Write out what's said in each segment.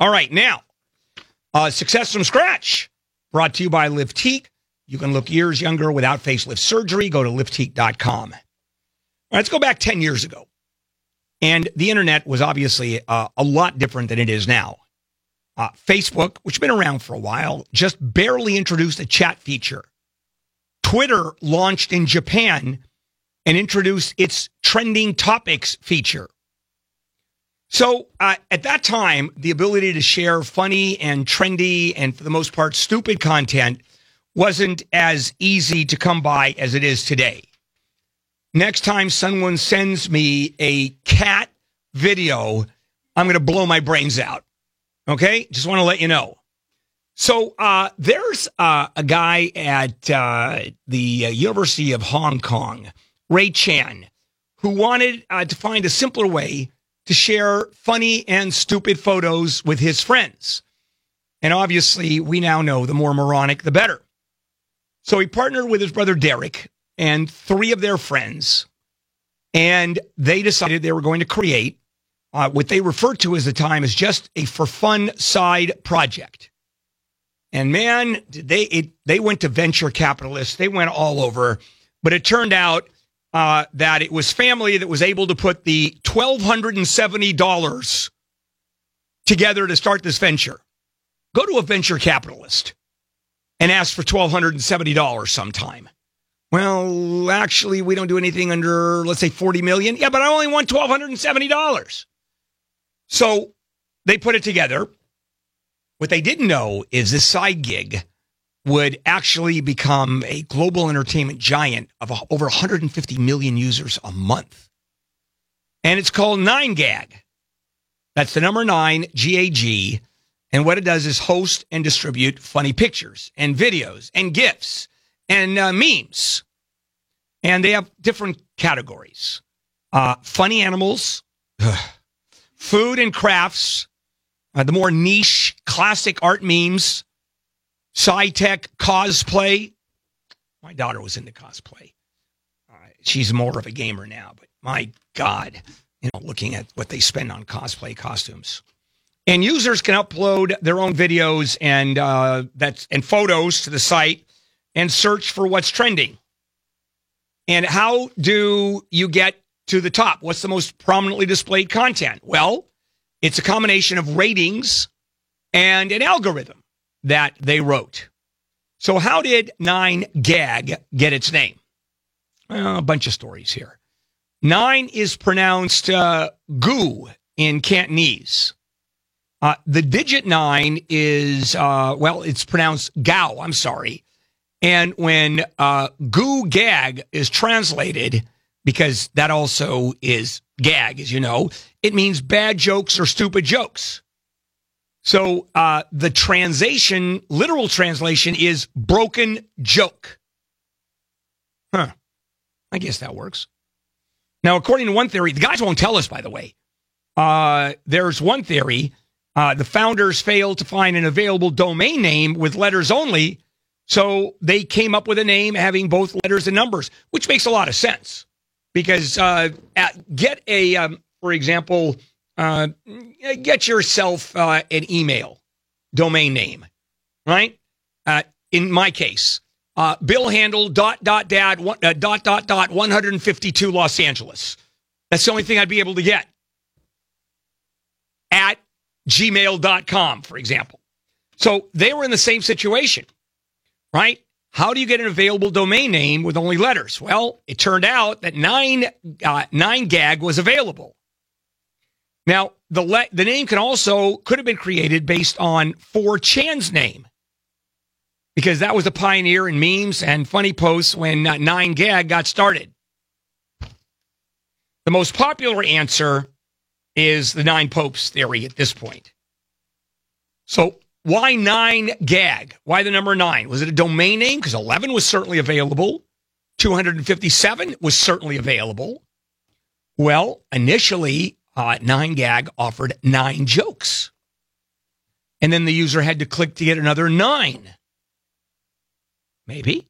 All right, now, uh, success from scratch, brought to you by Liftique. You can look years younger without facelift surgery. Go to liftique.com. All right, let's go back 10 years ago. And the internet was obviously uh, a lot different than it is now. Uh, Facebook, which has been around for a while, just barely introduced a chat feature. Twitter launched in Japan and introduced its trending topics feature. So uh, at that time, the ability to share funny and trendy and for the most part stupid content wasn't as easy to come by as it is today. Next time someone sends me a cat video, I'm going to blow my brains out. Okay? Just want to let you know. So uh, there's uh, a guy at uh, the uh, University of Hong Kong, Ray Chan, who wanted uh, to find a simpler way to share funny and stupid photos with his friends. And obviously, we now know the more moronic, the better. So he partnered with his brother Derek and three of their friends, and they decided they were going to create uh, what they referred to as the time as just a for fun side project. And man, they it, they went to venture capitalists, they went all over, but it turned out uh, that it was family that was able to put the twelve hundred and seventy dollars together to start this venture. Go to a venture capitalist and ask for twelve hundred and seventy dollars sometime. Well, actually, we don't do anything under, let's say, forty million. Yeah, but I only want twelve hundred and seventy dollars. So they put it together. What they didn't know is this side gig would actually become a global entertainment giant of over 150 million users a month. And it's called 9gag. That's the number 9 GAG. And what it does is host and distribute funny pictures and videos and GIFs and uh, memes. And they have different categories uh, funny animals, food and crafts, uh, the more niche classic art memes, sci-tech cosplay. My daughter was into cosplay. Uh, she's more of a gamer now, but my God, you know, looking at what they spend on cosplay costumes. And users can upload their own videos and uh, that's and photos to the site and search for what's trending. And how do you get to the top? What's the most prominently displayed content? Well, it's a combination of ratings and an algorithm that they wrote. So, how did 9gag get its name? Well, a bunch of stories here. Nine is pronounced uh, in Cantonese. Uh, the digit nine is, uh, well, it's pronounced gao. I'm sorry. And when uh, gag is translated, because that also is gag, as you know, it means bad jokes or stupid jokes. So uh, the translation, literal translation, is broken joke. Huh. I guess that works. Now, according to one theory, the guys won't tell us, by the way. Uh, there's one theory. Uh, the founders failed to find an available domain name with letters only so they came up with a name having both letters and numbers, which makes a lot of sense because uh, at, get a, um, for example, uh, get yourself uh, an email domain name, right? Uh, in my case, uh, Bill Handel dot dot dad one, uh, dot dot dot 152 Los Angeles. That's the only thing I'd be able to get at gmail.com, for example. So they were in the same situation right? How do you get an available domain name with only letters? Well, it turned out that nine uh, nine gag was available. Now, the le- the name can also could have been created based on 4chan's name because that was a pioneer in memes and funny posts when uh, nine gag got started. The most popular answer is the nine popes theory at this point. So why nine gag? Why the number nine? Was it a domain name? Because 11 was certainly available. 257 was certainly available. Well, initially, uh, 9gag offered nine jokes. And then the user had to click to get another nine. Maybe.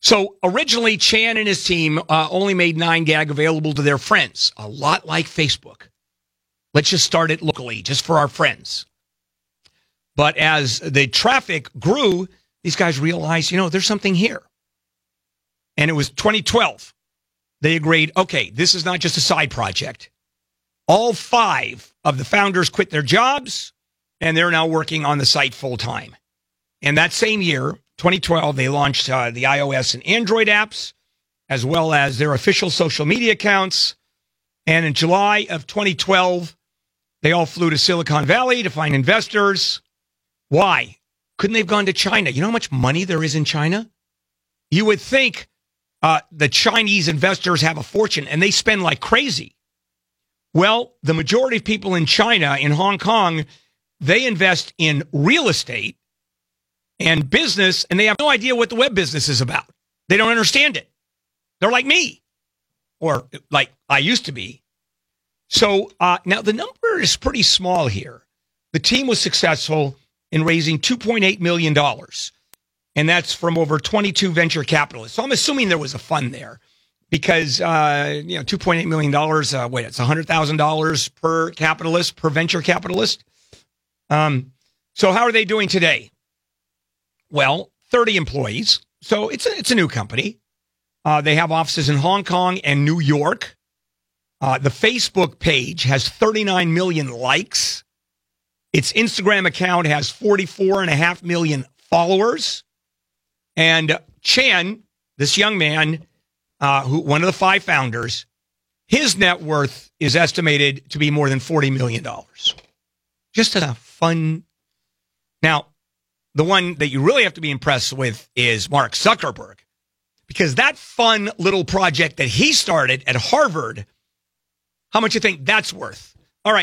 So originally, Chan and his team uh, only made 9gag available to their friends, a lot like Facebook. Let's just start it locally, just for our friends. But as the traffic grew, these guys realized, you know, there's something here. And it was 2012. They agreed, okay, this is not just a side project. All five of the founders quit their jobs and they're now working on the site full time. And that same year, 2012, they launched uh, the iOS and Android apps, as well as their official social media accounts. And in July of 2012, they all flew to Silicon Valley to find investors. Why? Couldn't they have gone to China? You know how much money there is in China? You would think uh, the Chinese investors have a fortune and they spend like crazy. Well, the majority of people in China, in Hong Kong, they invest in real estate and business, and they have no idea what the web business is about. They don't understand it. They're like me, or like I used to be. So uh, now the number is pretty small here. The team was successful in raising $2.8 million, and that's from over 22 venture capitalists. So I'm assuming there was a fund there because, uh, you know, $2.8 million, uh, wait, it's $100,000 per capitalist, per venture capitalist. Um, so how are they doing today? Well, 30 employees. So it's a, it's a new company. Uh, they have offices in Hong Kong and New York. Uh, the Facebook page has 39 million likes. Its Instagram account has 44 and a half million followers. And Chan, this young man, uh, who one of the five founders, his net worth is estimated to be more than $40 million. Just a fun. Now, the one that you really have to be impressed with is Mark Zuckerberg, because that fun little project that he started at Harvard, how much you think that's worth?